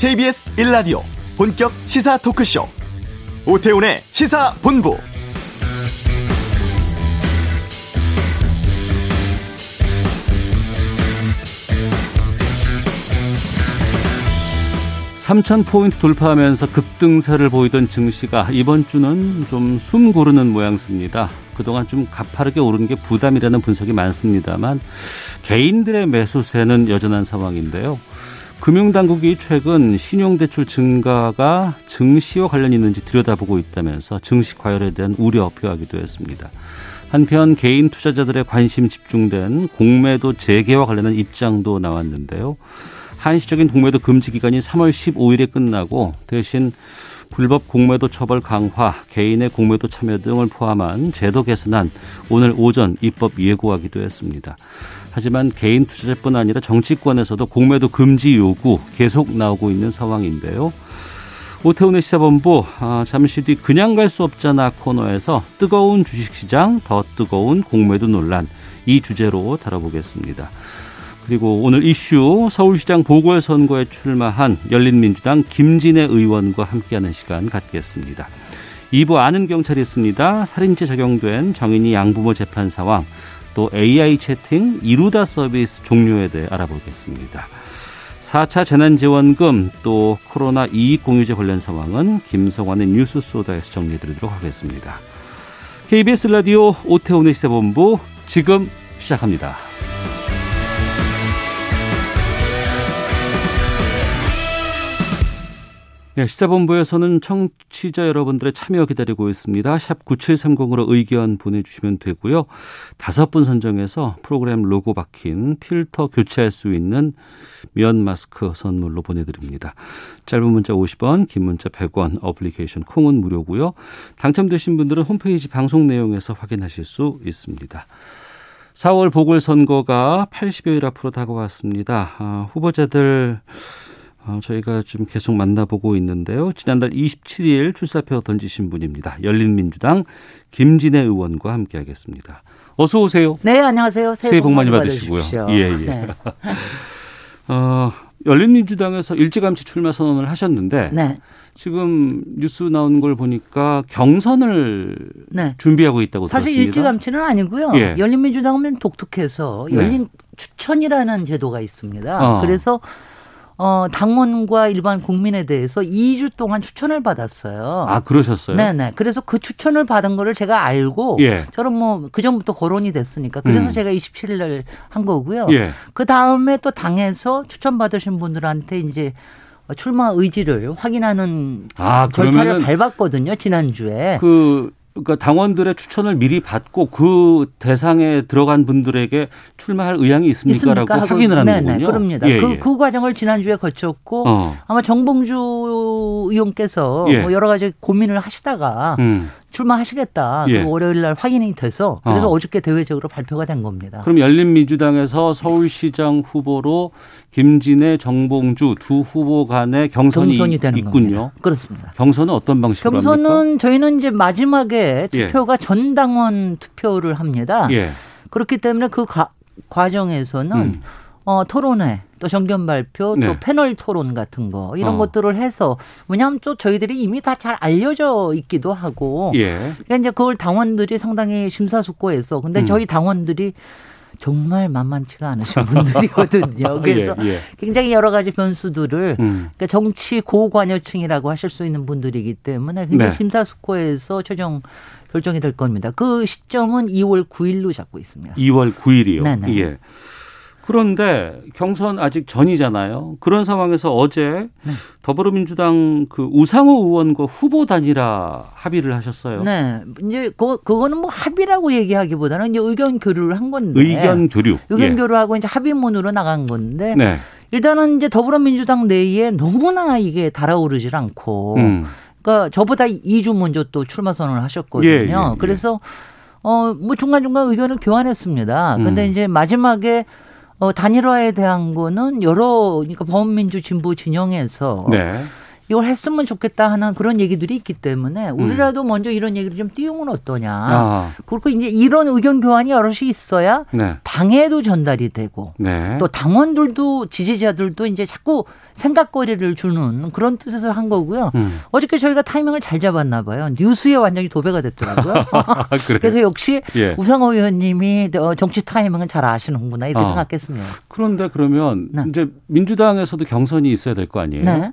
KBS 1라디오 본격 시사 토크쇼 오태훈의 시사본부 삼천 포인트 돌파하면서 급등세를 보이던 증시가 이번 주는 좀 숨 고르는 모양새입니다. 그동안 좀 가파르게 오른 게 부담이라는 분석이 많습니다만 개인들의 매수세는 여전한 상황인데요. 금융당국이 최근 신용대출 증가가 증시와 관련이 있는지 들여다보고 있다면서 증시 과열에 대한 우려 표하기도 했습니다. 한편 개인 투자자들의 관심 집중된 공매도 재개와 관련한 입장도 나왔는데요. 한시적인 공매도 금지 기간이 3월 15일에 끝나고 대신 불법 공매도 처벌 강화, 개인의 공매도 참여 등을 포함한 제도 개선안 오늘 오전 입법 예고하기도 했습니다. 하지만 개인 투자자뿐 아니라 정치권에서도 공매도 금지 요구 계속 나오고 있는 상황인데요. 오태훈의 시사본부 아, 잠시 뒤 그냥 갈 수 없잖아 코너에서 뜨거운 주식시장 더 뜨거운 공매도 논란 이 주제로 다뤄보겠습니다. 그리고 오늘 이슈 서울시장 보궐선거에 출마한 열린민주당 김진애 의원과 함께하는 시간 갖겠습니다. 2부 아는 경찰이 있습니다. 살인죄 적용된 정인이 양부모 재판 상황 또 AI 채팅 이루다 서비스 종료에 대해 알아보겠습니다. 4차 재난지원금 또 코로나 이익공유제 관련 상황은 김성환의 뉴스 소다에서 정리해드리도록 하겠습니다. KBS 라디오 오태훈의 시사본부 지금 시작합니다. 네, 시사본부에서는 청취자 여러분들의 참여 기다리고 있습니다. 샵 9730으로 의견 보내주시면 되고요. 다섯 분 선정해서 프로그램 로고 박힌 필터 교체할 수 있는 면 마스크 선물로 보내드립니다. 짧은 문자 50원, 긴 문자 100원, 어플리케이션 콩은 무료고요. 당첨되신 분들은 홈페이지 방송 내용에서 확인하실 수 있습니다. 4월 보궐선거가 80여일 앞으로 다가왔습니다. 아, 후보자들 어, 저희가 좀 계속 만나보고 있는데요. 지난달 27일 출사표 던지신 분입니다. 열린민주당 김진애 의원과 함께하겠습니다. 어서 오세요. 네, 안녕하세요. 새해, 새해 복 많이 받으시고요. 예, 예. 네. 어, 열린민주당에서 일찌감치 출마 선언을 하셨는데 네. 지금 뉴스 나온 걸 보니까 경선을 네. 준비하고 있다고 사실 들었습니다. 일찌감치는 아니고요. 예. 열린민주당은 독특해서 열린 네. 추천이라는 제도가 있습니다. 어. 그래서 어, 당원과 일반 국민에 대해서 2주 동안 추천을 받았어요. 아, 그러셨어요? 네네. 그래서 그 추천을 받은 거를 제가 알고 예. 저는 뭐 그전부터 거론이 됐으니까 그래서 음. 제가 27일 날 한 거고요. 예. 그 다음에 또 당에서 추천 받으신 분들한테 이제 출마 의지를 확인하는 아, 절차를 밟았거든요 지난주에. 그 그러니까 당원들의 추천을 미리 받고 그 대상에 들어간 분들에게 출마할 의향이 있습니까라고 확인을 하는 네네, 거군요. 그럽니다. 예, 그, 예. 그 과정을 지난주에 거쳤고 어. 아마 정봉주 의원께서 예. 뭐 여러 가지 고민을 하시다가 음. 출마하시겠다. 예. 월요일 날 확인이 돼서 그래서 어. 저께 대외적으로 발표가 된 겁니다. 그럼 열린민주당에서 서울시장 후보로 김진애, 정봉주 두 후보 간의 경선이, 경선이 되는 있군요. 겁니다. 그렇습니다. 경선은 어떤 방식으로 경선은 합니까? 저희는 이제 마지막에 예. 투표가 예. 전당원 투표를 합니다. 예. 그렇기 때문에 그 가, 과정에서는 음. 어, 토론회 또 정견 발표, 네. 또 패널 토론 같은 거 이런 어. 것들을 해서 왜냐하면 또 저희들이 이미 다 잘 알려져 있기도 하고, 예. 그러니까 이제 그걸 당원들이 상당히 심사숙고해서 근데 음. 저희 당원들이 정말 만만치가 않으신 분들이거든요. 그래서 예, 예. 굉장히 여러 가지 변수들을 음. 그러니까 정치 고관여층이라고 하실 수 있는 분들이기 때문에 굉장히 네. 심사숙고해서 최종 결정이 될 겁니다. 그 시점은 2월 9일로 잡고 있습니다. 2월 9일이요. 네네. 예. 그런데 경선 아직 전이잖아요. 그런 상황에서 어제 네. 더불어민주당 그 우상호 의원과 후보 단일화 합의를 하셨어요. 네. 이제 그 그거는 뭐 합의라고 얘기하기보다는 이제 의견 교류를 한 건데. 의견 교류. 의견 예. 교류하고 이제 합의문으로 나간 건데. 네. 일단은 이제 더불어민주당 내에 너무나 이게 달아오르질 않고. 음. 그러니까 저보다 2주 먼저 또 출마 선언을 하셨거든요. 예, 예, 예. 그래서 어 뭐 중간중간 의견을 교환했습니다. 근데 음. 이제 마지막에 어, 단일화에 대한 거는 여러 그러니까 범민주 진보 진영에서 네. 이걸 했으면 좋겠다 하는 그런 얘기들이 있기 때문에 음. 우리라도 음. 먼저 이런 얘기를 좀 띄우면 어떠냐. 아. 그리고 이제 이런 의견 교환이 여럿이 있어야 네. 당에도 전달이 되고 네. 또 당원들도 지지자들도 이제 자꾸 생각거리를 주는 그런 뜻에서 한 거고요. 음. 어저께 저희가 타이밍을 잘 잡았나 봐요. 뉴스에 완전히 도배가 됐더라고요. 그래서 역시 예. 우상호 의원님이 어, 정치 타이밍을 잘 아시는구나 이렇게 어. 생각했습니다. 그런데 그러면 네. 이제 민주당에서도 경선이 있어야 될 거 아니에요?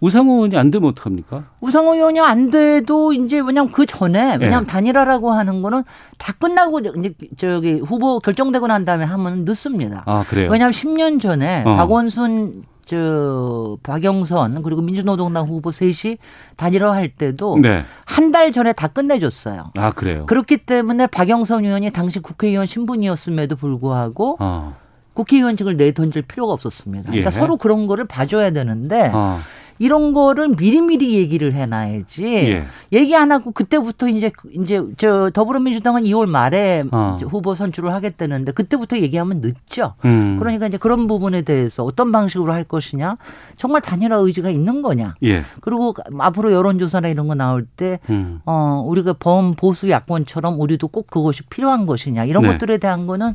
네. 우상호 의원이 안 되면 어떡합니까? 우상호 의원이 안 돼도 이제 왜냐면 그 전에 왜냐면 네. 단일화라고 하는 거는 다 끝나고 이제 저기 후보 결정되고 난 다음에 하면 늦습니다. 아, 그래요? 왜냐하면 10년 전에 어. 박원순 저 박영선 그리고 민주노동당 후보 셋이 단일화 할 때도 네. 한달 전에 다 끝내줬어요. 아 그래요? 그렇기 때문에 박영선 의원이 당시 국회의원 신분이었음에도 불구하고 어. 국회의원직을 내던질 필요가 없었습니다. 그러니까 예. 서로 그런 거를 봐줘야 되는데 어. 이런 거를 미리미리 얘기를 해놔야지. 예. 얘기 안 하고 그때부터 이제 이제 저 더불어민주당은 2월 말에 어. 후보 선출을 하겠다는데 그때부터 얘기하면 늦죠. 음. 그러니까 이제 그런 부분에 대해서 어떤 방식으로 할 것이냐, 정말 단일화 의지가 있는 거냐. 예. 그리고 앞으로 여론조사나 이런 거 나올 때 음. 어, 우리가 범 보수 야권처럼 우리도 꼭 그것이 필요한 것이냐 이런 네. 것들에 대한 거는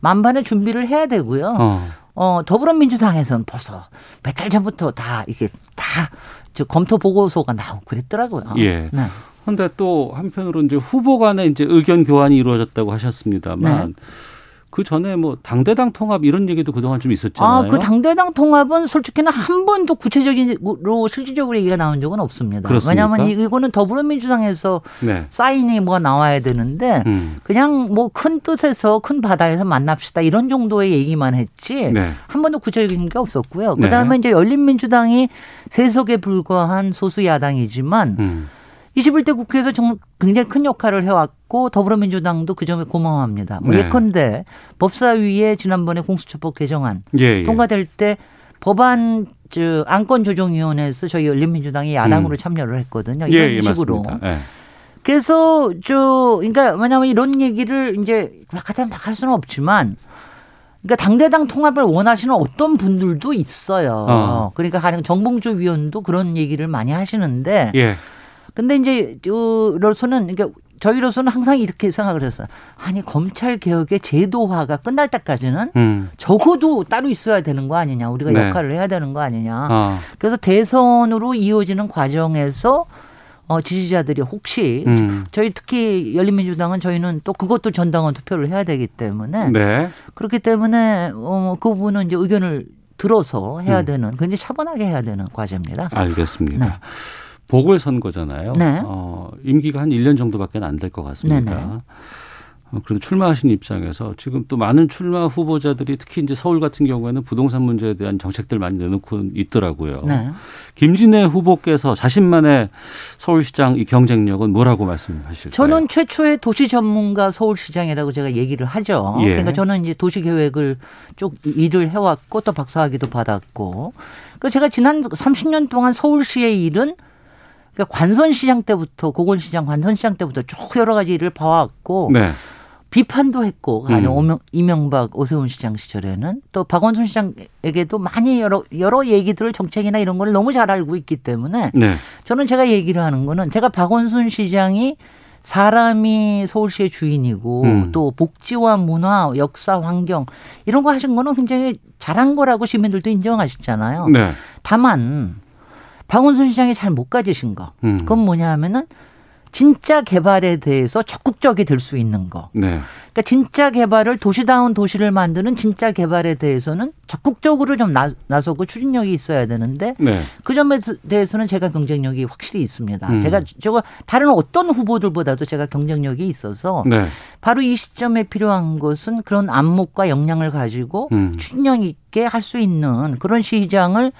만반의 준비를 해야 되고요. 어. 어, 더불어민주당에서는 벌써 몇 달 전부터 다 이게 다 저 검토 보고서가 나오고 그랬더라고요. 예. 네. 근데 또 한편으로 이제 후보 간에 이제 의견 교환이 이루어졌다고 하셨습니다만 네. 그 전에 뭐 당대당 통합 이런 얘기도 그동안 좀 있었잖아요. 아, 그 당대당 통합은 솔직히는 한 번도 구체적으로 실질적으로 얘기가 나온 적은 없습니다. 그렇습니까? 왜냐하면 이거는 더불어민주당에서 네. 사인이 뭐가 나와야 되는데 음. 그냥 뭐 큰 뜻에서 큰 바다에서 만납시다 이런 정도의 얘기만 했지 네. 한 번도 구체적인 게 없었고요. 그다음에 네. 이제 열린민주당이 세석에 불과한 소수 야당이지만 음. 21대 국회에서 정, 굉장히 큰 역할을 해왔고 더불어민주당도 그 점에 고마워합니다. 뭐 네. 예컨대 법사위에 지난번에 공수처법 개정안 예, 예. 통과될 때 법안 저 안건조정위원회에서 저희 열린민주당이 야당으로 음. 참여를 했거든요. 이런 예, 예 식으로. 예. 그래서 저 그러니까 왜냐하면 이런 얘기를 이제 막 하다 막 할 수는 없지만 그러니까 당대당 통합을 원하시는 어떤 분들도 있어요. 어. 그러니까 가령 정봉주 위원도 그런 얘기를 많이 하시는데 예. 근데 이제 저로서는 그러니까 저희로서는 항상 이렇게 생각을 했어요. 아니 검찰 개혁의 제도화가 끝날 때까지는 음. 적어도 따로 있어야 되는 거 아니냐. 우리가 네. 역할을 해야 되는 거 아니냐. 어. 그래서 대선으로 이어지는 과정에서 어, 지지자들이 혹시 음. 저희 특히 열린민주당은 저희는 또 그것도 전당원 투표를 해야 되기 때문에 네. 그렇기 때문에 어, 그 부분은 이제 의견을 들어서 해야 음. 되는 굉장히 차분하게 해야 되는 과제입니다. 알겠습니다. 네. 보궐선거잖아요. 네. 어, 임기가 한 1년 정도밖에 안 될 것 같습니다. 네네. 어, 그래도 출마하신 입장에서 지금 또 많은 출마 후보자들이 특히 이제 서울 같은 경우에는 부동산 문제에 대한 정책들 많이 내놓고 있더라고요. 네. 김진애 후보께서 자신만의 서울시장 이 경쟁력은 뭐라고 말씀하실까요? 저는 최초의 도시 전문가 서울시장이라고 제가 얘기를 하죠. 예. 그러니까 저는 이제 도시 계획을 쭉 일을 해왔고 또 박사학위도 받았고 그 제가 지난 30년 동안 서울시의 일은 그러니까 관선 시장 때부터 고건 시장 관선 시장 때부터 쭉 여러 가지 일을 봐왔고 네. 비판도 했고 아니 음. 이명박 오세훈 시장 시절에는 또 박원순 시장에게도 많이 여러 여러 얘기들을 정책이나 이런 걸 너무 잘 알고 있기 때문에 네. 저는 제가 얘기를 하는 거는 제가 박원순 시장이 사람이 서울시의 주인이고 음. 또 복지와 문화, 역사, 환경 이런 거 하신 거는 굉장히 잘한 거라고 시민들도 인정하시잖아요. 네. 다만 박원순 시장이 잘 못 가지신 거. 음. 그건 뭐냐 하면은 진짜 개발에 대해서 적극적이 될 수 있는 거. 네. 그러니까 진짜 개발을 도시다운 도시를 만드는 진짜 개발에 대해서는 적극적으로 좀 나, 나서고 추진력이 있어야 되는데 네. 그 점에 대해서는 제가 경쟁력이 확실히 있습니다. 음. 제가 저거 다른 어떤 후보들보다도 제가 경쟁력이 있어서 네. 바로 이 시점에 필요한 것은 그런 안목과 역량을 가지고 음. 추진력 있게 할 수 있는 그런 시장을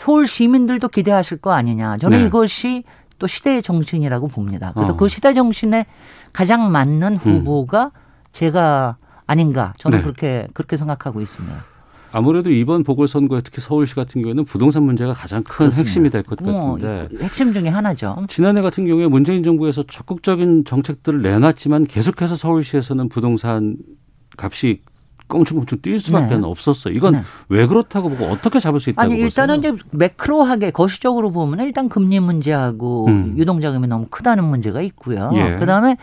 서울 시민들도 기대하실 거 아니냐. 저는 네. 이것이 또 시대의 정신이라고 봅니다. 그래서 어. 그 시대 정신에 가장 맞는 음. 후보가 음. 제가 아닌가. 저는 네. 그렇게 그렇게 생각하고 있습니다. 아무래도 이번 보궐선거에 특히 서울시 같은 경우에는 부동산 문제가 가장 큰 그렇습니다. 핵심이 될것 뭐 같은데 뭐 핵심 중에 하나죠. 지난해 같은 경우에 문재인 정부에서 적극적인 정책들을 내놨지만 계속해서 서울시에서는 부동산 값이 껑충껑충 뛸 수밖에 네. 없었어요. 이건 네. 왜 그렇다고 보고 어떻게 잡을 수 있다고 아니 일단은 보세요? 이제 macro하게 거시적으로 보면 일단 금리 문제하고 음. 유동자금이 너무 크다는 문제가 있고요. 예. 그다음에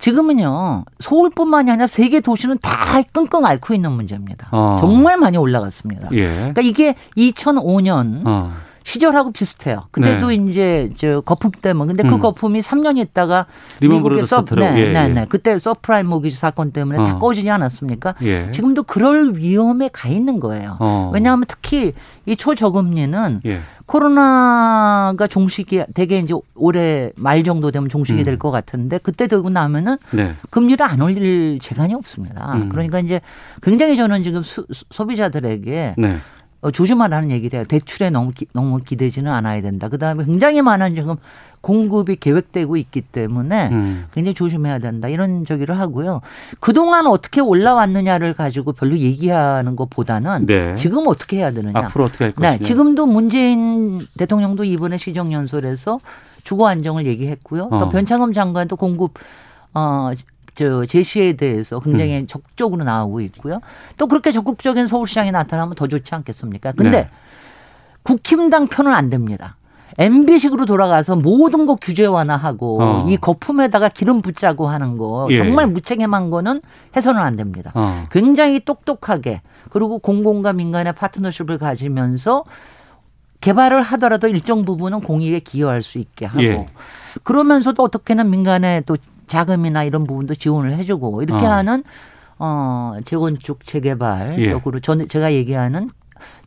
지금은요 서울뿐만이 아니라 세계 도시는 다 끙끙 앓고 있는 문제입니다. 어. 정말 많이 올라갔습니다. 예. 그러니까 이게 2005년 어. 시절하고 비슷해요. 그때도 네. 이제 저 거품 때문에 근데 그 음. 거품이 3년 있다가 미국의 서 네, 예, 네, 네. 그때 서브프라임 모기지 사건 때문에 어. 다 꺼지지 않았습니까? 예. 지금도 그럴 위험에 가 있는 거예요. 어. 왜냐하면 특히 이 초저금리는 예. 코로나가 종식이 되게 이제 올해 말 정도 되면 종식이 음. 될것 같은데 그때 되고 나면은 네. 금리를 안 올릴 재간이 없습니다. 음. 그러니까 이제 굉장히 저는 지금 수, 소비자들에게 네. 어, 조심하라는 얘기를 해요. 대출에 너무 기, 너무 기대지는 않아야 된다. 그다음에 굉장히 많은 지금 공급이 계획되고 있기 때문에 음. 굉장히 조심해야 된다. 이런 저기를 하고요. 그동안 어떻게 올라왔느냐를 가지고 별로 얘기하는 것보다는 네. 지금 어떻게 해야 되느냐. 앞으로 어떻게 할 것이냐. 네, 지금도 문재인 대통령도 이번에 시정연설에서 주거 안정을 얘기했고요. 또 어. 변창흠 장관도 공급 어, 저 제시에 대해서 굉장히 음. 적극적으로 나오고 있고요. 또 그렇게 적극적인 서울시장이 나타나면 더 좋지 않겠습니까? 근데 네. 국힘당 편은 안 됩니다. MB식으로 돌아가서 모든 거 규제 완화하고 어. 이 거품에다가 기름 붓자고 하는 거 예. 정말 무책임한 거는 해서는 안 됩니다. 어. 굉장히 똑똑하게 그리고 공공과 민간의 파트너십을 가지면서 개발을 하더라도 일정 부분은 공익에 기여할 수 있게 하고 예. 그러면서도 어떻게는 민간의 또 자금이나 이런 부분도 지원을 해주고 이렇게 어. 하는 어 재건축 재개발 예. 또 그리고 전 제가 얘기하는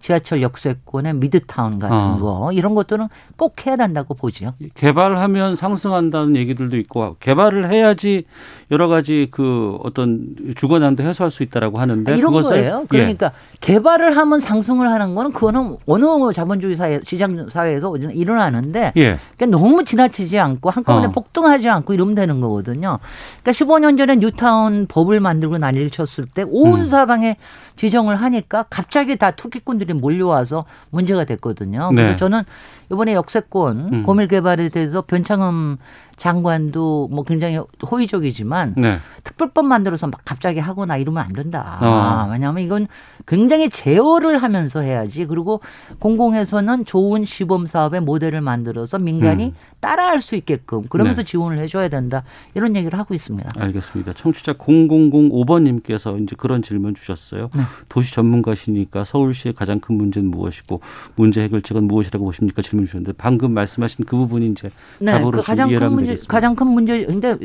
지하철 역세권의 미드타운 같은 어. 거 이런 것들은 꼭 해야 된다고 보죠. 개발하면 상승한다는 얘기들도 있고 개발을 해야지 여러 가지 그 어떤 주거난도 해소할 수 있다라고 하는데 이런 거예요. 예. 그러니까 예. 개발을 하면 상승을 하는 거는 그거는 어느 자본주의 사회 시장 사회에서 일어나는데 예. 그러니까 너무 지나치지 않고 한꺼번에 어. 폭등하지 않고 이러면 되는 거거든요. 그러니까 15년 전에 뉴타운 법을 만들고 난리를 쳤을 때온 음. 사방에 지정을 하니까 갑자기 다 투기꾼들이 몰려와서 문제가 됐거든요. 그래서 네. 저는 이번에 역세권 음. 고밀 개발에 대해서 변창흠 장관도 뭐 굉장히 호의적이지만 네. 특별법 만들어서 막 갑자기 하거나 이러면 안 된다. 어. 왜냐하면 이건 굉장히 제어를 하면서 해야지. 그리고 공공에서는 좋은 시범 사업의 모델을 만들어서 민간이 음. 따라할 수 있게끔 그러면서 네. 지원을 해줘야 된다. 이런 얘기를 하고 있습니다. 알겠습니다. 청취자 0005번님께서 이제 그런 질문 주셨어요. 네. 도시 전문가시니까 서울시의 가장 큰 문제는 무엇이고 문제 해결책은 무엇이라고 보십니까? 질문 주셨는데 방금 말씀하신 그 부분이 이제 네, 답으로 그 가장 큰 문제, 되겠습니다. 가장 큰 문제. 근데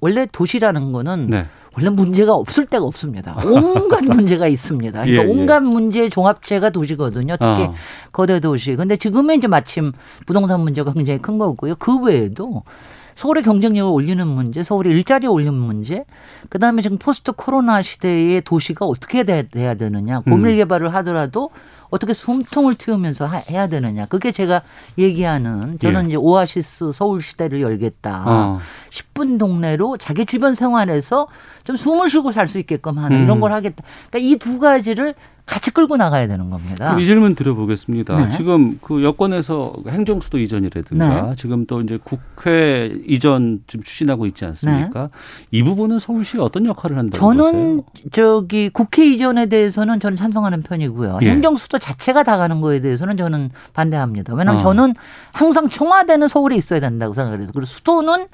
원래 도시라는 거는 네. 원래 문제가 없을 때가 없습니다. 온갖 문제가 있습니다. 그러니까 예, 예. 온갖 문제 종합체가 도시거든요. 특히 어. 거대 도시. 근데 지금은 이제 마침 부동산 문제가 굉장히 큰 거고요. 그 외에도 서울의 경쟁력을 올리는 문제, 서울의 일자리 올리는 문제, 그 다음에 지금 포스트 코로나 시대의 도시가 어떻게 돼야 되느냐, 고밀 음. 개발을 하더라도 어떻게 숨통을 틔우면서 해야 되느냐. 그게 제가 얘기하는 저는 예. 이제 오아시스 서울 시대를 열겠다. 어. 10분 동네로 자기 주변 생활에서 좀 숨을 쉬고 살 수 있게끔 하는 음. 이런 걸 하겠다. 그러니까 이 두 가지를 같이 끌고 나가야 되는 겁니다. 이 질문 드려보겠습니다. 네. 지금 그 여권에서 행정수도 이전이라든가 네. 지금 또 이제 국회 이전 지금 추진하고 있지 않습니까? 네. 이 부분은 서울시 어떤 역할을 한다고 저는 보세요? 저기 국회 이전에 대해서는 저는 찬성하는 편이고요. 예. 행정수도 자체가 다 가는 거에 대해서는 저는 반대합니다. 왜냐하면 어. 저는 항상 청와대는 서울에 있어야 된다고 생각해요. 그리고 수도는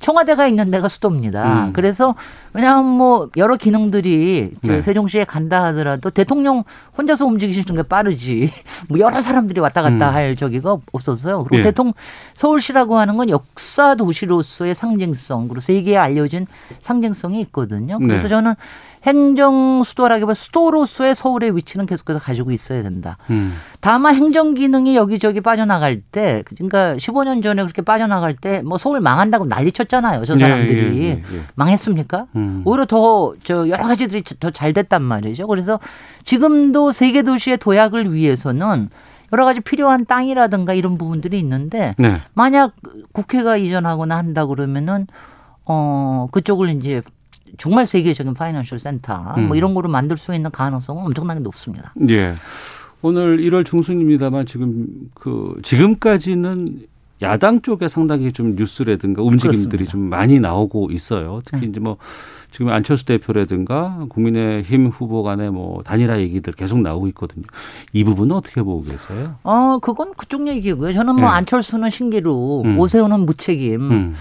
청와대가 있는 데가 수도입니다. 음. 그래서 왜냐하면 뭐 여러 기능들이 네. 세종시에 간다 하더라도 대통령 혼자서 움직이시는 게 빠르지 뭐 여러 사람들이 왔다 갔다 음. 할 저기가 없었어요. 그리고 예. 대통령 서울시라고 하는 건 역사 도시로서의 상징성 그리고 세계에 알려진 상징성이 있거든요. 그래서 네. 저는 행정 수도라기보다 수도로서의 서울의 위치는 계속해서 가지고 있어야 된다. 음. 다만 행정 기능이 여기저기 빠져나갈 때 그러니까 15년 전에 그렇게 빠져나갈 때 뭐 서울 망한다고 난리 쳤잖아요. 저 네, 사람들이 예, 예, 예, 망했습니까? 음. 오히려 더 저 여러 가지들이 더 잘 됐단 말이죠. 그래서 지금도 세계 도시의 도약을 위해서는 여러 가지 필요한 땅이라든가 이런 부분들이 있는데 네. 만약 국회가 이전하거나 한다 그러면은 어 그쪽을 이제 정말 세계적인 파이낸셜 센터 뭐 음. 뭐 이런 거로 만들 수 있는 가능성은 엄청나게 높습니다. 예. 오늘 1월 중순입니다만 지금 그 지금까지는 야당 쪽에 상당히 좀 뉴스라든가 움직임들이 그렇습니다. 좀 많이 나오고 있어요. 특히 네. 이제 뭐 지금 안철수 대표라든가 국민의힘 후보 간의 뭐 단일화 얘기들 계속 나오고 있거든요. 이 부분은 어떻게 보고 계세요? 어, 그건 그쪽 얘기고요. 저는 뭐 네. 안철수는 신기루, 음. 오세훈은 무책임. 음.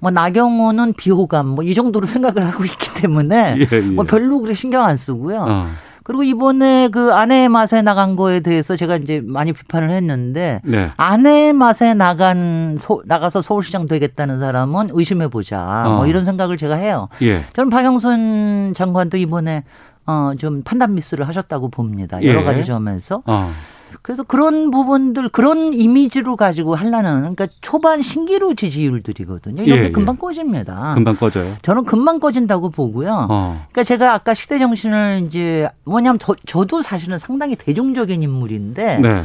뭐 나경원은 비호감 뭐 이 정도로 생각을 하고 있기 때문에 예, 예. 뭐 별로 그렇게 신경 안 쓰고요. 어. 그리고 이번에 그 아내의 맛에 나간 거에 대해서 제가 이제 많이 비판을 했는데 네. 아내의 맛에 나간 소, 나가서 서울시장 되겠다는 사람은 의심해 보자. 어. 뭐 이런 생각을 제가 해요. 예. 저는 박영선 장관도 이번에 어, 좀 판단 미스를 하셨다고 봅니다. 여러 예. 가지 점에서. 어. 그래서 그런 부분들 그런 이미지로 가지고 하려는 그러니까 초반 신기루 지지율들이거든요. 이렇게 예, 예. 금방 꺼집니다. 금방 꺼져요. 저는 금방 꺼진다고 보고요. 어. 그러니까 제가 아까 시대 정신을 이제 뭐냐면 저, 저도 사실은 상당히 대중적인 인물인데 네.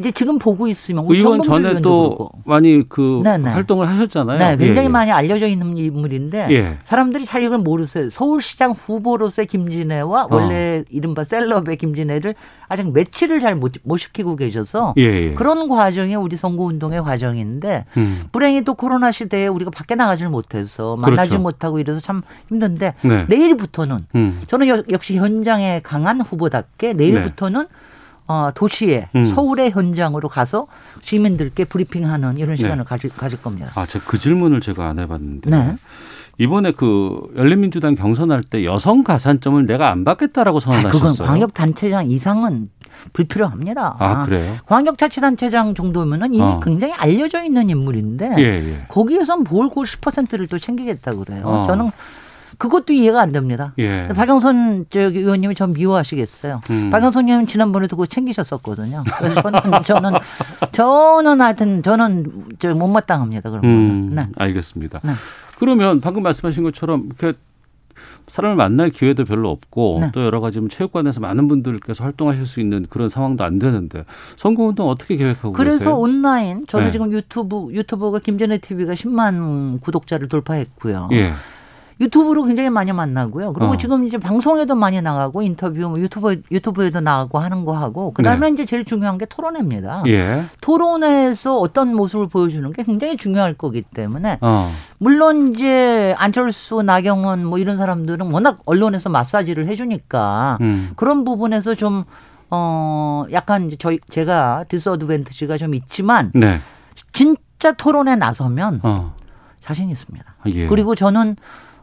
이제 지금 보고 있으면 의원 전에 또 그렇고. 많이 그 네네. 네. 활동을 하셨잖아요. 네, 굉장히 예, 예. 많이 알려져 있는 인물인데 예. 사람들이 잘 이걸 모르세요. 서울시장 후보로서의 김진애와 어. 원래 이른바 셀럽의 김진애를 아직 매치를 잘못 못 시키고 계셔서 예, 예. 그런 과정이 우리 선거운동의 과정인데 음. 불행히 또 코로나 시대에 우리가 밖에 나가질 못해서 만나지 그렇죠. 못하고 이래서 참 힘든데 네. 내일부터는 음. 저는 역시 현장에 강한 후보답게 내일부터는 네. 어, 도시에 음. 서울의 현장으로 가서 시민들께 브리핑하는 이런 네. 시간을 네. 가질, 가질 겁니다. 아, 제가 그 질문을 제가 안 해봤는데 네. 이번에 그 열린민주당 경선할 때 여성 가산점을 내가 안 받겠다라고 선언하셨어요. 아, 그건 광역 단체장 이상은 불필요합니다. 아, 그래요? 광역자치단체장 정도면은 이미 어. 굉장히 알려져 있는 인물인데 예, 예. 거기에서 뭘그 10%를 또 챙기겠다 그래요. 어. 저는 그것도 이해가 안 됩니다. 예. 박영선 저기 의원님이 좀 미워하시겠어요. 음. 박영선 의원님 지난번에도 그거 챙기셨었거든요. 그래서 저는 저는 저는 하여튼 저는 저 못마땅합니다. 그런 음, 네. 알겠습니다. 네. 그러면 방금 말씀하신 것처럼 그 사람을 만날 기회도 별로 없고 네. 또 여러 가지 체육관에서 많은 분들께서 활동하실 수 있는 그런 상황도 안 되는데 선거운동 어떻게 계획하고 그래서 계세요? 온라인 저는 네. 지금 유튜브 유튜버가 김전혜 TV가 10만 구독자를 돌파했고요. 예. 유튜브로 굉장히 많이 만나고요. 그리고 어. 지금 이제 방송에도 많이 나가고 인터뷰 뭐 유튜브 유튜브에도 나가고 하는 거 하고 그다음에 네. 이제 제일 중요한 게 토론회입니다. 예. 토론회에서 어떤 모습을 보여주는 게 굉장히 중요할 거기 때문에 어. 물론 이제 안철수, 나경원 뭐 이런 사람들은 워낙 언론에서 마사지를 해주니까 음. 그런 부분에서 좀 어, 약간 이제 저희, 제가 디스어드밴티지가 좀 있지만, 네. 진짜 토론에 나서면 어. 자신 있습니다. 예. 그리고 저는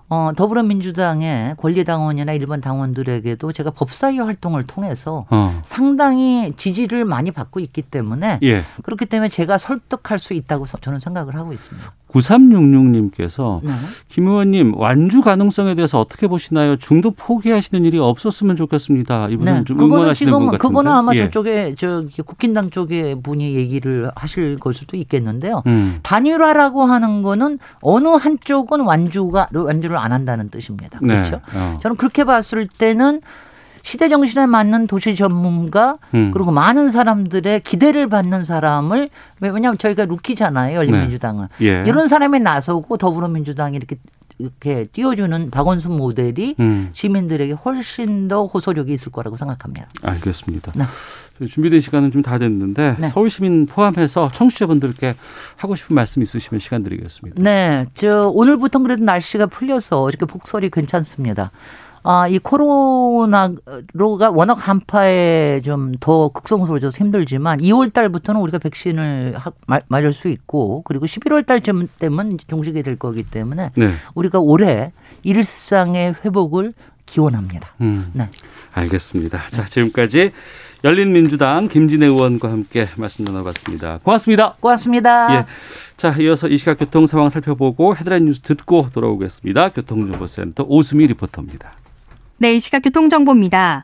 어, 더불어민주당의 권리당원이나 일반 당원들에게도 제가 법사위 활동을 통해서 어. 상당히 지지를 많이 받고 있기 때문에 예. 그렇기 때문에 제가 설득할 수 있다고 저는 생각을 하고 있습니다. 9366님께서 네. 김 의원님 완주 가능성에 대해서 어떻게 보시나요? 중도 포기하시는 일이 없었으면 좋겠습니다. 이분은 네. 좀 응원하시는 분 같은데. 그거는 아마 예. 저쪽에 저 국힘당 쪽에 분이 얘기를 하실 걸 수도 있겠는데요. 음. 단일화라고 하는 거는 어느 한쪽은 완주가 완주를 안 한다는 뜻입니다. 네. 그렇죠? 네. 어. 저는 그렇게 봤을 때는 시대 정신에 맞는 도시 전문가 음. 그리고 많은 사람들의 기대를 받는 사람을 왜냐하면 저희가 루키잖아요 열린민주당은 네. 예. 이런 사람이 나서고 더불어민주당이 이렇게 이렇게 띄워주는 박원순 모델이 음. 시민들에게 훨씬 더 호소력이 있을 거라고 생각합니다. 알겠습니다. 네. 준비된 시간은 좀 다 됐는데 네. 서울 시민 포함해서 청취자분들께 하고 싶은 말씀 있으시면 시간 드리겠습니다. 네, 저 오늘부터 그래도 날씨가 풀려서 어저께 복설이 괜찮습니다. 아, 이 코로나로가 워낙 한파에 좀 더 극성스러워져서 힘들지만 2월 달부터는 우리가 백신을 맞을 수 있고 그리고 11월 달쯤 되면 종식이 될 거기 때문에 네. 우리가 올해 일상의 회복을 기원합니다. 음, 네. 알겠습니다. 자, 지금까지 열린민주당 김진애 의원과 함께 말씀 나눠봤습니다. 고맙습니다. 고맙습니다. 예. 자, 이어서 이 시각 교통 상황 살펴보고 헤드라인 뉴스 듣고 돌아오겠습니다. 교통정보센터 오수미 리포터입니다. 네, 이 시각 교통정보입니다.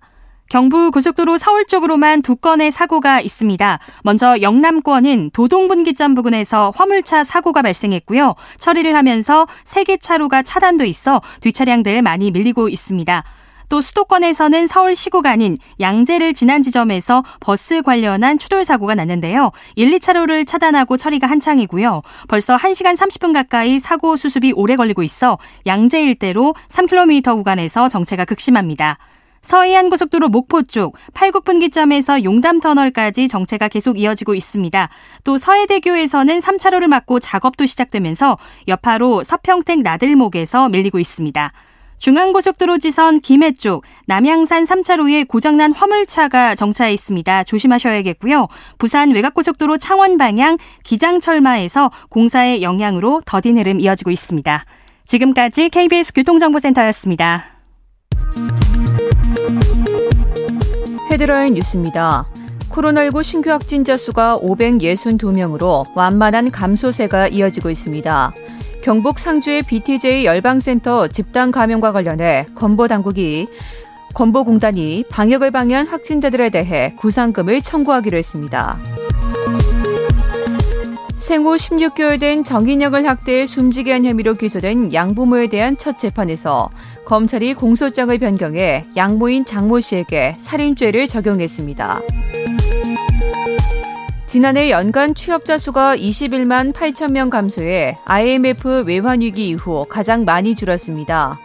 경부 고속도로 서울 쪽으로만 두 건의 사고가 있습니다. 먼저 영남권은 도동분기점 부근에서 화물차 사고가 발생했고요. 처리를 하면서 세 개 차로가 차단돼 있어 뒷차량들 많이 밀리고 있습니다. 또 수도권에서는 서울 시구간인 양재를 지난 지점에서 버스 관련한 추돌 사고가 났는데요. 1, 2차로를 차단하고 처리가 한창이고요. 벌써 1시간 30분 가까이 사고 수습이 오래 걸리고 있어 양재 일대로 3km 구간에서 정체가 극심합니다. 서해안 고속도로 목포 쪽 팔곡분기점에서 용담 터널까지 정체가 계속 이어지고 있습니다. 또 서해대교에서는 3차로를 막고 작업도 시작되면서 여파로 서평택 나들목에서 밀리고 있습니다. 중앙고속도로 지선 김해 쪽 남양산 3차로에 고장난 화물차가 정차해 있습니다. 조심하셔야겠고요. 부산 외곽고속도로 창원 방향 기장철마에서 공사의 영향으로 더딘 흐름 이어지고 있습니다. 지금까지 KBS 교통정보센터였습니다. 헤드라인 뉴스입니다. 코로나19 신규 확진자 수가 562명으로 완만한 감소세가 이어지고 있습니다. 경북 상주의 BTJ 열방센터 집단 감염과 관련해 건보 당국이 건보공단이 방역을 방해한 확진자들에 대해 구상금을 청구하기로 했습니다. 생후 16개월 된 정인영을 학대해 숨지게 한 혐의로 기소된 양부모에 대한 첫 재판에서 검찰이 공소장을 변경해 양모인 장모 씨에게 살인죄를 적용했습니다. 지난해 연간 취업자 수가 21만 8천 명 감소해 IMF 외환위기 이후 가장 많이 줄었습니다.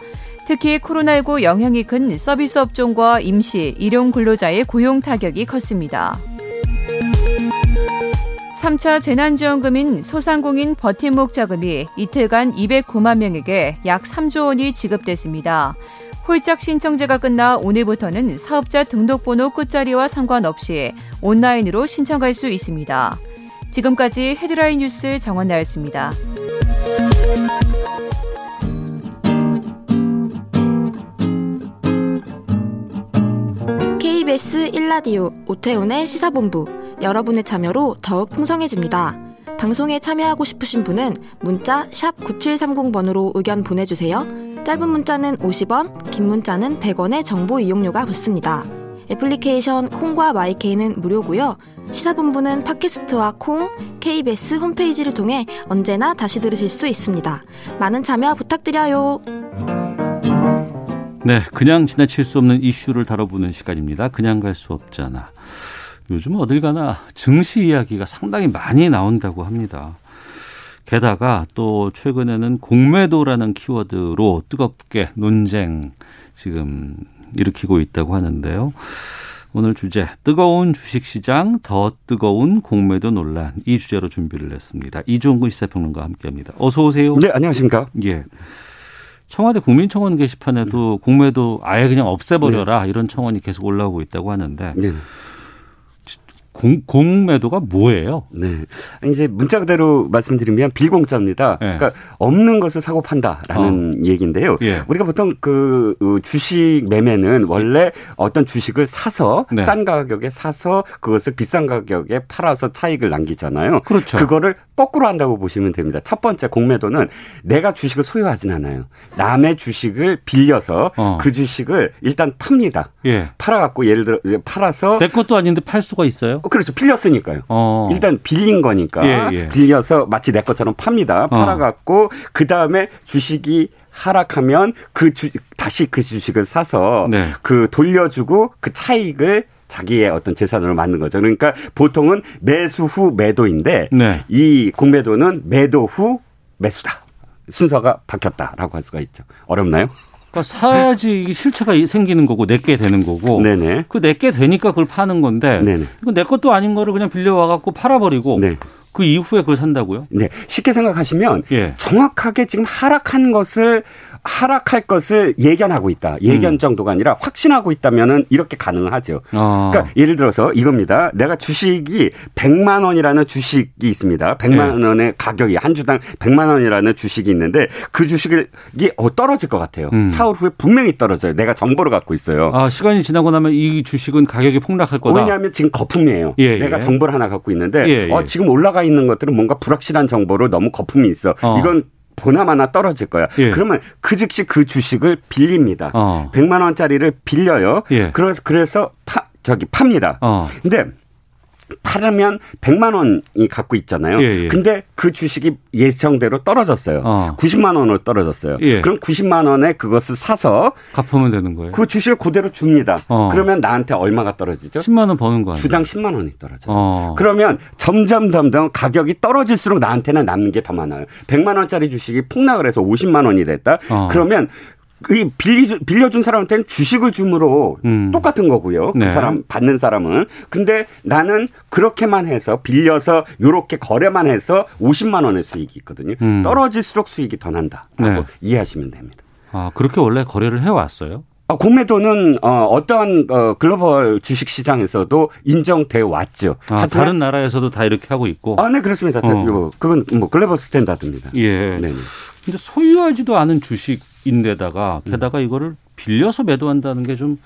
특히 코로나19 영향이 큰 서비스 업종과 임시, 일용 근로자의 고용 타격이 컸습니다. 3차 재난지원금인 소상공인 버팀목 자금이 이틀간 209만 명에게 약 3조 원이 지급됐습니다. 홀짝 신청제가 끝나 오늘부터는 사업자 등록번호 끝자리와 상관없이 온라인으로 신청할 수 있습니다. 지금까지 헤드라인 뉴스 정원나였습니다. KBS 1라디오 오태훈의 시사본부 여러분의 참여로 더욱 풍성해집니다. 방송에 참여하고 싶으신 분은 문자 9730번으로 의견 보내주세요. 짧은 문자는 50원, 긴 문자는 100원의 정보 이용료가 붙습니다. 애플리케이션 콩과 마이케이는 무료고요. 시사본부는 팟캐스트와 콩, KBS 홈페이지를 통해 언제나 다시 들으실 수 있습니다. 많은 참여 부탁드려요. 네, 그냥 지나칠 수 없는 이슈를 다뤄보는 시간입니다. 그냥 갈 수 없잖아. 요즘 어딜 가나 증시 이야기가 상당히 많이 나온다고 합니다. 게다가 또 최근에는 공매도라는 키워드로 뜨겁게 논쟁 지금 일으키고 있다고 하는데요. 오늘 주제 뜨거운 주식시장 더 뜨거운 공매도 논란 이 주제로 준비를 했습니다. 이종근 시사평론가와 함께합니다. 어서 오세요. 네 안녕하십니까. 예. 청와대 국민청원 게시판에도 공매도 아예 그냥 없애버려라 네. 이런 청원이 계속 올라오고 있다고 하는데 네. 공, 공매도가 뭐예요? 네. 이제 문자 그대로 말씀드리면 빌공짜입니다. 네. 그러니까 없는 것을 사고 판다라는 어. 얘기인데요. 예. 우리가 보통 그 어, 주식 매매는 원래 어떤 주식을 사서 네. 싼 가격에 사서 그것을 비싼 가격에 팔아서 차익을 남기잖아요. 그렇죠. 그거를 거꾸로 한다고 보시면 됩니다. 첫 번째 공매도는 내가 주식을 소유하진 않아요. 남의 주식을 빌려서 어. 그 주식을 일단 팝니다. 예. 팔아갖고 예를 들어 팔아서 내 것도 아닌데 팔 수가 있어요? 그렇죠. 빌렸으니까요. 어. 일단 빌린 거니까 예, 예. 빌려서 마치 내 것처럼 팝니다. 어. 팔아갖고 어. 그 다음에 주식이 하락하면 그 주, 다시 그 주식을 사서 네. 그 돌려주고 그 차익을 자기의 어떤 재산으로 만든 거죠. 그러니까 보통은 매수 후 매도인데 네. 이 공매도는 매도 후 매수다. 순서가 바뀌었다라고 할 수가 있죠. 어렵나요? 그러니까 사야지 실체가 생기는 거고 내게 되는 거고 네네. 그 내게 되니까 그걸 파는 건데 네네. 이거 내 것도 아닌 거를 그냥 빌려와 갖고 팔아버리고 네. 그 이후에 그걸 산다고요? 네. 쉽게 생각하시면 예. 정확하게 지금 하락한 것을 하락할 것을 예견하고 있다. 예견 음. 정도가 아니라 확신하고 있다면은 이렇게 가능하죠. 아. 그러니까 예를 들어서 이겁니다. 내가 주식이 100만 원이라는 주식이 있습니다. 100만 네. 원의 가격이 한 주당 100만 원이라는 주식이 있는데 그 주식이 어, 떨어질 것 같아요. 음. 사흘 후에 분명히 떨어져요. 내가 정보를 갖고 있어요. 아, 시간이 지나고 나면 이 주식은 가격이 폭락할 거다. 왜냐하면 지금 거품이에요. 예, 예. 내가 정보를 하나 갖고 있는데 예, 예. 어, 지금 올라가 있는 것들은 뭔가 불확실한 정보로 너무 거품이 있어. 어. 이건 보나마나 떨어질 거야. 예. 그러면 그 즉시 그 주식을 빌립니다. 어. 100만 원짜리를 빌려요. 예. 그래서 그래서 파 저기 팝니다. 어. 근데 팔으면 100만 원이 갖고 있잖아요. 예, 예. 근데 그 주식이 예정대로 떨어졌어요. 어. 90만 원으로 떨어졌어요. 예. 그럼 90만 원에 그것을 사서 갚으면 되는 거예요. 그 주식을 그대로 줍니다. 어. 그러면 나한테 얼마가 떨어지죠? 10만 원 버는 거 아니에요? 주당 10만 원이 떨어져요. 어. 그러면 점점 점점 가격이 떨어질수록 나한테는 남는 게 더 많아요. 100만 원짜리 주식이 폭락을 해서 50만 원이 됐다. 어. 그러면 이 빌리, 빌려준 사람한테는 주식을 줌으로 음. 똑같은 거고요. 그 네. 그 사람 받는 사람은. 근데 나는 그렇게만 해서 빌려서 요렇게 거래만 해서 50만 원의 수익이 있거든요. 음. 떨어질수록 수익이 더 난다. 라고 네. 이해하시면 됩니다. 아, 그렇게 원래 거래를 해 왔어요? 어, 공매도는 어, 어떠한 어, 글로벌 주식 시장에서도 인정돼 왔죠. 아, 다른 나라에서도 다 이렇게 하고 있고. 아, 네 그렇습니다. 어. 그건 뭐 global standard입니다. 예. 네. 근데 소유하지도 않은 주식인데다가 게다가 이거를 빌려서 매도한다는 게 좀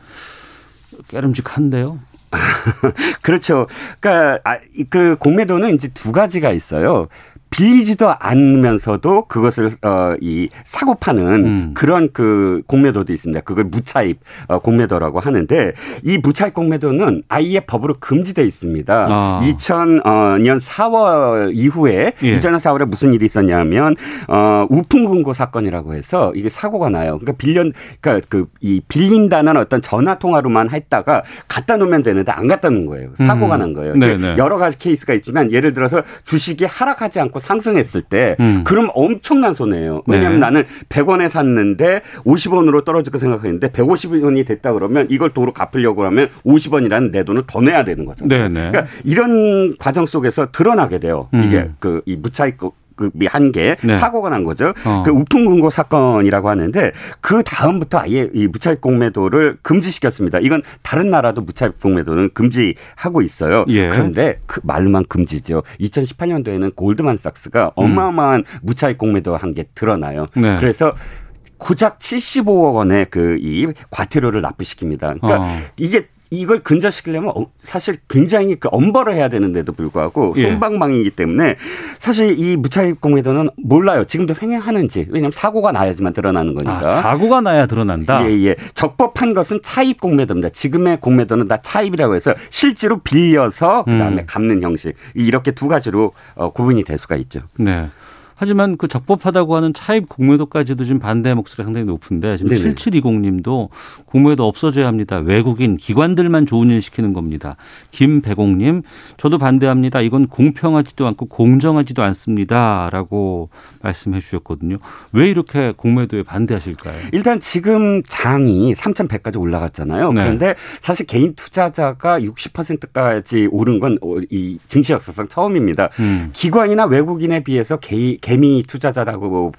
깨름직한데요. 그렇죠. 그러니까 아, 그 공매도는 이제 두 가지가 있어요. 빌리지도 않으면서도 그것을 어 이 사고 파는 음. 그런 그 공매도도 있습니다. 그걸 무차입 어, 공매도라고 하는데 이 무차입 공매도는 아예 법으로 금지돼 있습니다. 아. 2000년 4월 이후에 예. 2000년 4월에 무슨 일이 있었냐면 어 우풍금고 사건이라고 해서 이게 사고가 나요. 그러니까 빌려 그러니까 그 이 빌린다는 어떤 전화 통화로만 했다가 갖다 놓으면 되는데 안 갖다 놓은 거예요. 사고가 음. 난 거예요. 네, 네. 여러 가지 케이스가 있지만 예를 들어서 주식이 하락하지 않고 상승했을 때 음. 그럼 엄청난 손해예요. 왜냐하면 네. 나는 100원에 샀는데 50원으로 떨어질 거 생각했는데 150원이 됐다 그러면 이걸 도로 갚으려고 하면 50원이라는 내 돈을 더 내야 되는 거잖아요. 네네. 그러니까 이런 과정 속에서 드러나게 돼요. 음. 이게 그 이 무차익 그 한개 네. 사고가 난 거죠. 어. 그 우풍금고 사건이라고 하는데 그 다음부터 아예 이 무차입 공매도를 금지시켰습니다. 이건 다른 나라도 무차입 공매도는 금지하고 있어요. 예. 그런데 그 말만 금지죠. 2018년도에는 골드만삭스가 어마어마한 음. 무차입 공매도 한 게 드러나요. 네. 그래서 고작 75억 원의 그 이 과태료를 납부시킵니다. 그러니까 어. 이게 이걸 근절시키려면 어, 사실 굉장히 그 엄벌을 해야 되는데도 불구하고 예. 손방망이기 때문에 사실 이 무차입 공매도는 몰라요. 지금도 횡행하는지. 왜냐하면 사고가 나야지만 드러나는 거니까. 아, 사고가 나야 드러난다. 예, 예. 적법한 것은 차입 공매도입니다. 지금의 공매도는 다 차입이라고 해서 실제로 빌려서 그다음에 음. 갚는 형식. 이렇게 두 가지로 어, 구분이 될 수가 있죠. 네. 하지만 그 적법하다고 하는 차입 공매도까지도 지금 반대 목소리가 상당히 높은데 지금 네네. 7720님도 공매도 없어져야 합니다. 외국인 기관들만 좋은 일 시키는 겁니다. 김배공님 저도 반대합니다. 이건 공평하지도 않고 공정하지도 않습니다라고 말씀해 주셨거든요. 왜 이렇게 공매도에 반대하실까요? 일단 지금 장이 3,100까지 올라갔잖아요. 네. 그런데 사실 개인 투자자가 60%까지 오른 건 이 증시 역사상 처음입니다. 음. 기관이나 외국인에 비해서 개인 개미 투자자라고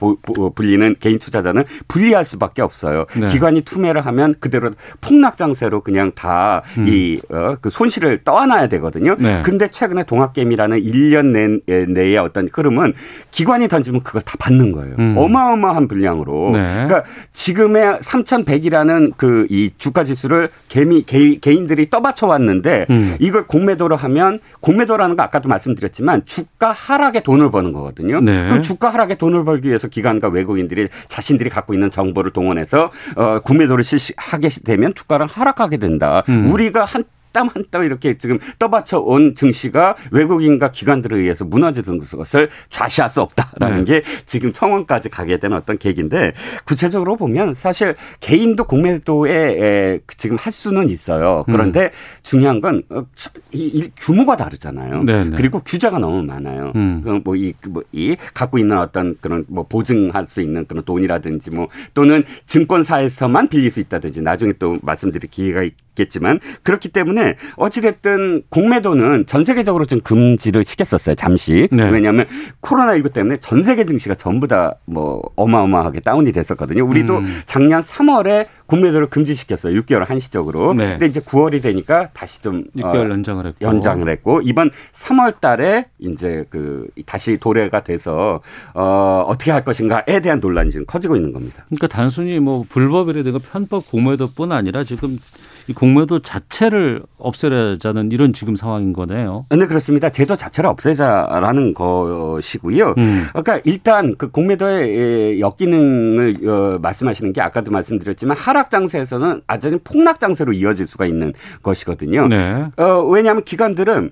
불리는 개인 투자자는 불리할 수밖에 없어요. 네. 기관이 투매를 하면 그대로 폭락장세로 그냥 다이 음. 어, 그 손실을 떠안아야 되거든요. 네. 근데 최근에 동학개미라는 1년 내, 내의 어떤 흐름은 기관이 던지면 그걸 다 받는 거예요. 음. 어마어마한 분량으로. 네. 그러니까 지금의 3,100이라는 그 이 주가 지수를 개미 개, 개인들이 떠받쳐 왔는데 음. 이걸 공매도로 하면 공매도라는 거 아까도 말씀드렸지만 주가 하락에 돈을 버는 거거든요. 네. 그럼 주가 하락에 돈을 벌기 위해서 기관과 외국인들이 자신들이 갖고 있는 정보를 동원해서 어, 구매도를 실시하게 되면 주가는 하락하게 된다. 음. 우리가 한 땀 한 땀 이렇게 지금 떠받쳐 온 증시가 외국인과 기관들에 의해서 무너지는 것을 좌시할 수 없다라는 네. 게 지금 청원까지 가게 되는 어떤 계기인데 구체적으로 보면 사실 개인도 공매도에 지금 할 수는 있어요. 그런데 음. 중요한 건 어, 이, 규모가 다르잖아요. 네네. 네. 그리고 규제가 너무 많아요. 음. 뭐이 뭐 이 갖고 있는 어떤 그런 뭐 보증할 수 있는 그런 돈이라든지 뭐 또는 증권사에서만 빌릴 수 있다든지 나중에 또 말씀드릴 기회가 있 겠지만 그렇기 때문에 어찌됐든 공매도는 전 세계적으로 좀 금지를 시켰었어요. 잠시. 네. 왜냐하면 코로나 19 때문에 전 세계 증시가 전부 다 뭐 어마어마하게 다운이 됐었거든요. 우리도 음. 작년 3월에 공매도를 금지시켰어요. 6개월 한시적으로. 네. 근데 이제 9월이 되니까 다시 좀 6개월 어, 연장을 했고 연장을 했고 이번 3월 달에 이제 그 다시 도래가 돼서 어 어떻게 할 것인가에 대한 논란이 지금 커지고 있는 겁니다. 그러니까 단순히 뭐 불법이라든가 편법 공매도뿐 아니라 지금 이 공매도 자체를 없애자는 이런 지금 상황인 거네요. 네, 그렇습니다. 제도 자체를 없애자라는 것이고요. 음. 그러니까 일단 그 공매도의 역기능을 어, 말씀하시는 게 아까도 말씀드렸지만 하락 장세에서는 아주 폭락 장세로 이어질 수가 있는 것이거든요. 네. 어, 왜냐하면 기관들은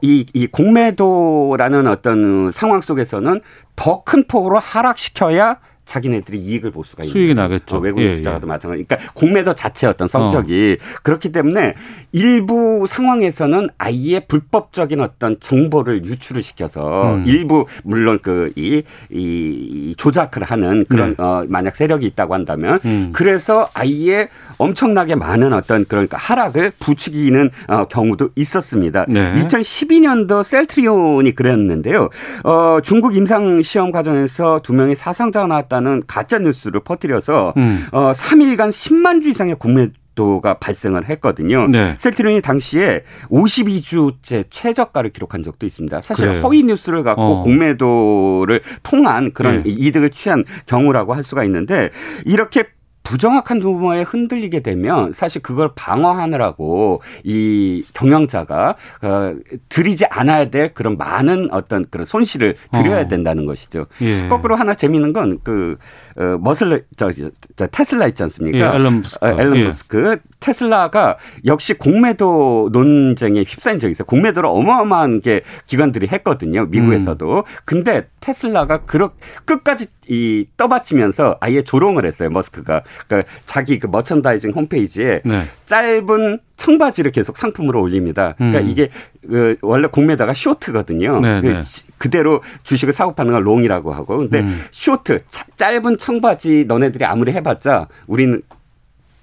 이, 이 공매도라는 어떤 상황 속에서는 더 큰 폭으로 하락시켜야 자기네들이 이익을 볼 수가 있는 수익이 나겠죠. 어, 외국인 예, 투자가도 예. 마찬가지. 그러니까 공매도 자체 어떤 성격이 어. 그렇기 때문에 일부 상황에서는 아예 불법적인 어떤 정보를 유출을 시켜서 음. 일부 물론 그이 이 조작을 하는 그런 네. 어 만약 세력이 있다고 한다면 음. 그래서 아예 엄청나게 많은 어떤 그러니까 하락을 부추기는 어, 경우도 있었습니다. 네. 2012년도 셀트리온이 그랬는데요. 어, 중국 임상 시험 과정에서 두 명의 사상자가 나왔다 는 가짜 뉴스를 퍼뜨려서 음. 어, 3일간 10만 주 이상의 국내 도가 발생을 했거든요. 네. 셀트리온이 당시에 52주째 최저가를 기록한 적도 있습니다. 사실 그래요. 허위 뉴스를 갖고 어. 공매도를 통한 그런 네. 이득을 취한 경우라고 할 수가 있는데 이렇게 부정확한 루머에 흔들리게 되면 사실 그걸 방어하느라고 이 경영자가 어, 들이지 않아야 될 그런 많은 어떤 그런 손실을 들여야 어. 된다는 것이죠. 예. 거꾸로 하나 재미있는 건그 어, 머슬 저, 저 테슬라 있지 않습니까? 예, 앨런 머스크. 어, 앨런 예. 머스크. 테슬라가 역시 공매도 논쟁에 휩싸인 적이 있어요. 공매도를 어마어마한 게 기관들이 했거든요. 미국에서도. 음. 근데 테슬라가 그렇 끝까지 이 떠받치면서 아예 조롱을 했어요. 머스크가. 그러니까 자기 그 머천다이징 홈페이지에 네. 짧은 청바지를 계속 상품으로 올립니다. 그러니까 음. 이게 그 원래 공매도가 short거든요. 네, 그 네. 그대로 주식을 사고 파는 걸 long이라고 하고. 근데 음. short 짧은 청바지 너네들이 아무리 해봤자 우리는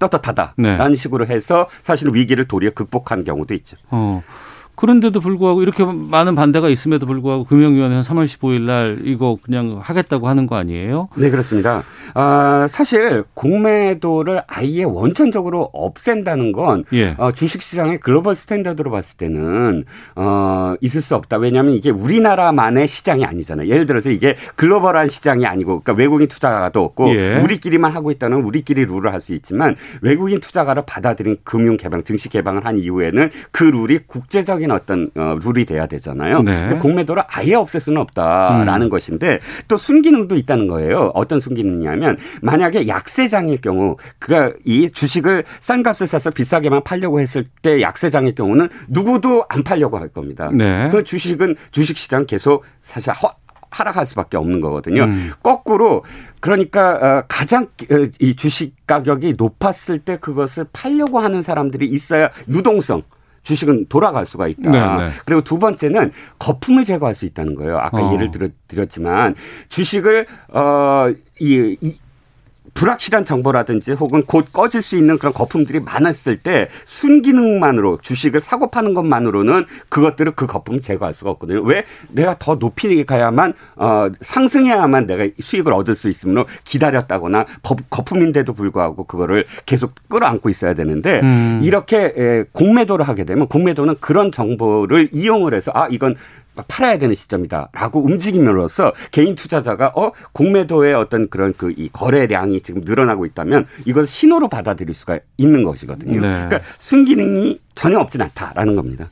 떳떳하다라는 네. 식으로 해서 사실 위기를 도리어 극복한 경우도 있죠. 어. 그런데도 불구하고 이렇게 많은 반대가 있음에도 불구하고 금융위원회는 3월 15일 날 이거 그냥 하겠다고 하는 거 아니에요? 네, 그렇습니다. 아, 사실 공매도를 아예 원천적으로 없앤다는 건 예. 어, 주식시장의 global standard로 봤을 때는 어, 있을 수 없다. 왜냐하면 이게 우리나라만의 시장이 아니잖아요. 예를 들어서 이게 글로벌한 시장이 아니고 그러니까 외국인 투자가도 없고 예. 우리끼리만 하고 있다는 우리끼리 룰을 할 수 있지만 외국인 투자가를 받아들인 금융 개방, 증시 개방을 한 이후에는 그 룰이 국제적 인 어떤 어, 룰이 돼야 되잖아요. 네. 근데 공매도를 아예 없앨 수는 없다라는 음. 것인데 또 순기능도 있다는 거예요. 어떤 순기능이냐면 만약에 약세장일 경우 그가 이 주식을 싼 값을 사서 비싸게만 팔려고 했을 때 약세장일 경우는 누구도 안 팔려고 할 겁니다. 네. 그 주식은 주식 시장 계속 사실 허, 하락할 수밖에 없는 거거든요. 음. 거꾸로 그러니까 어, 가장 어, 이 주식 가격이 높았을 때 그것을 팔려고 하는 사람들이 있어야 유동성 주식은 돌아갈 수가 있다. 네네. 네. 그리고 두 번째는 거품을 제거할 수 있다는 거예요. 아까 어. 예를 들어 드렸지만 주식을 어 이 이, 불확실한 정보라든지 혹은 곧 꺼질 수 있는 그런 거품들이 많았을 때 순기능만으로 주식을 사고 파는 것만으로는 그것들을 그 거품을 제거할 수가 없거든요. 왜 내가 더 높이 가야만 어 상승해야만 내가 수익을 얻을 수 있으므로 기다렸다거나 거품인데도 불구하고 그거를 계속 끌어안고 있어야 되는데 음. 이렇게 공매도를 하게 되면 공매도는 그런 정보를 이용을 해서 아 이건 팔아야 되는 시점이다라고 움직임으로써 개인 투자자가 어 공매도의 어떤 그런 그 이 거래량이 지금 늘어나고 있다면 이걸 신호로 받아들일 수가 있는 것이거든요. 네. 그러니까 순기능이 전혀 없진 않다라는 겁니다.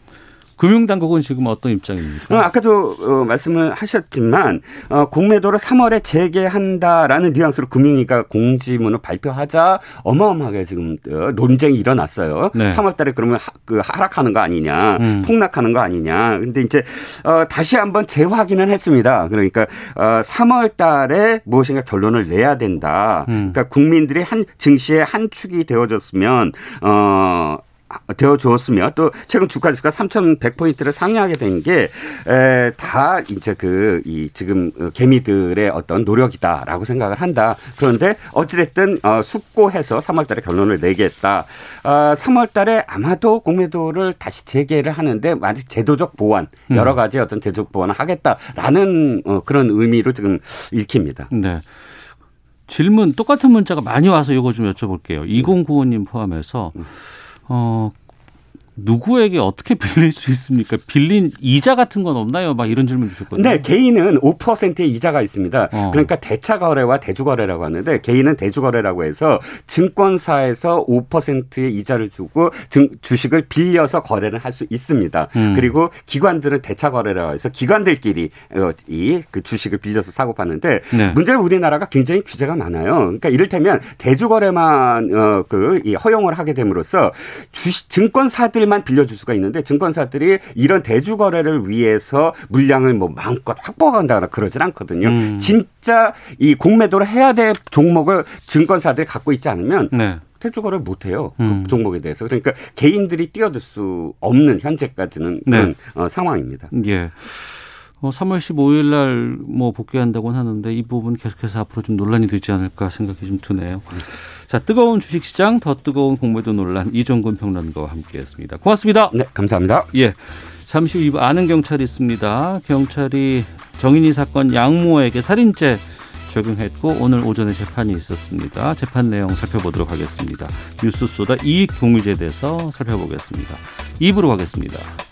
금융당국은 지금 어떤 입장입니까? 어, 아까도 어, 말씀을 하셨지만 어, 공매도를 3월에 재개한다라는 뉘앙스로 금융위가 공지문을 발표하자 어마어마하게 지금 어, 논쟁이 일어났어요. 네. 3월달에 그러면 하, 그 하락하는 거 아니냐, 음. 폭락하는 거 아니냐. 근데 이제 어, 다시 한번 재확인을 했습니다. 그러니까 어, 3월달에 무엇인가 결론을 내야 된다. 음. 그러니까 국민들이 한 증시의 한 축이 되어졌으면 어. 되어 주었으며 또 최근 주가 지수가 3,100포인트를 상회하게 된 게 다 이제 그 이 지금 개미들의 어떤 노력이다라고 생각을 한다. 그런데 어찌됐든 어, 숙고해서 3월 달에 결론을 내겠다. 어, 3월 달에 아마도 공매도를 다시 재개를 하는데 아직 제도적 보완 음. 여러 가지 어떤 제도적 보완을 하겠다라는 어, 그런 의미로 지금 읽힙니다. 네. 질문 똑같은 문자가 많이 와서 이거 좀 여쭤볼게요. 2095님 포함해서 음. 어, 누구에게 어떻게 빌릴 수 있습니까? 빌린 이자 같은 건 없나요? 막 이런 질문 주셨거든요. 네, 개인은 5%의 이자가 있습니다. 어. 그러니까 대차 거래와 대주 거래라고 하는데 개인은 대주 거래라고 해서 증권사에서 5%의 이자를 주고 주식을 빌려서 거래를 할 수 있습니다. 음. 그리고 기관들은 대차 거래라고 해서 기관들끼리 어, 이그 주식을 빌려서 사고 파는데 네. 문제는 우리나라가 굉장히 규제가 많아요. 그러니까 이를테면 대주 거래만 어 그 허용을 하게 됨으로써 주식 증권사들 때만 빌려줄 수가 있는데 증권사들이 이런 대주 거래를 위해서 물량을 뭐 마음껏 확보한다거나 그러진 않거든요. 음. 진짜 이 공매도를 해야 될 종목을 증권사들이 갖고 있지 않으면 네. 대주거를 못 해요. 그 음. 그 종목에 대해서. 그러니까 개인들이 뛰어들 수 없는 현재까지는 그런 네. 어, 상황입니다. 예. 어, 3월 15일 날 뭐 복귀한다고는 하는데 이 부분 계속해서 앞으로 좀 논란이 되지 않을까 생각이 좀 드네요. 자, 뜨거운 주식시장 더 뜨거운 공매도 논란 이종근 평론가와 함께했습니다. 고맙습니다. 네, 감사합니다. 예. 잠시 후 아는 경찰이 있습니다. 경찰이 정인이 사건 양모에게 살인죄 적용했고 오늘 오전에 재판이 있었습니다. 재판 내용 살펴보도록 하겠습니다. 뉴스 쏘다 이익 공유제에 대해서 살펴보겠습니다. 2부로 가겠습니다.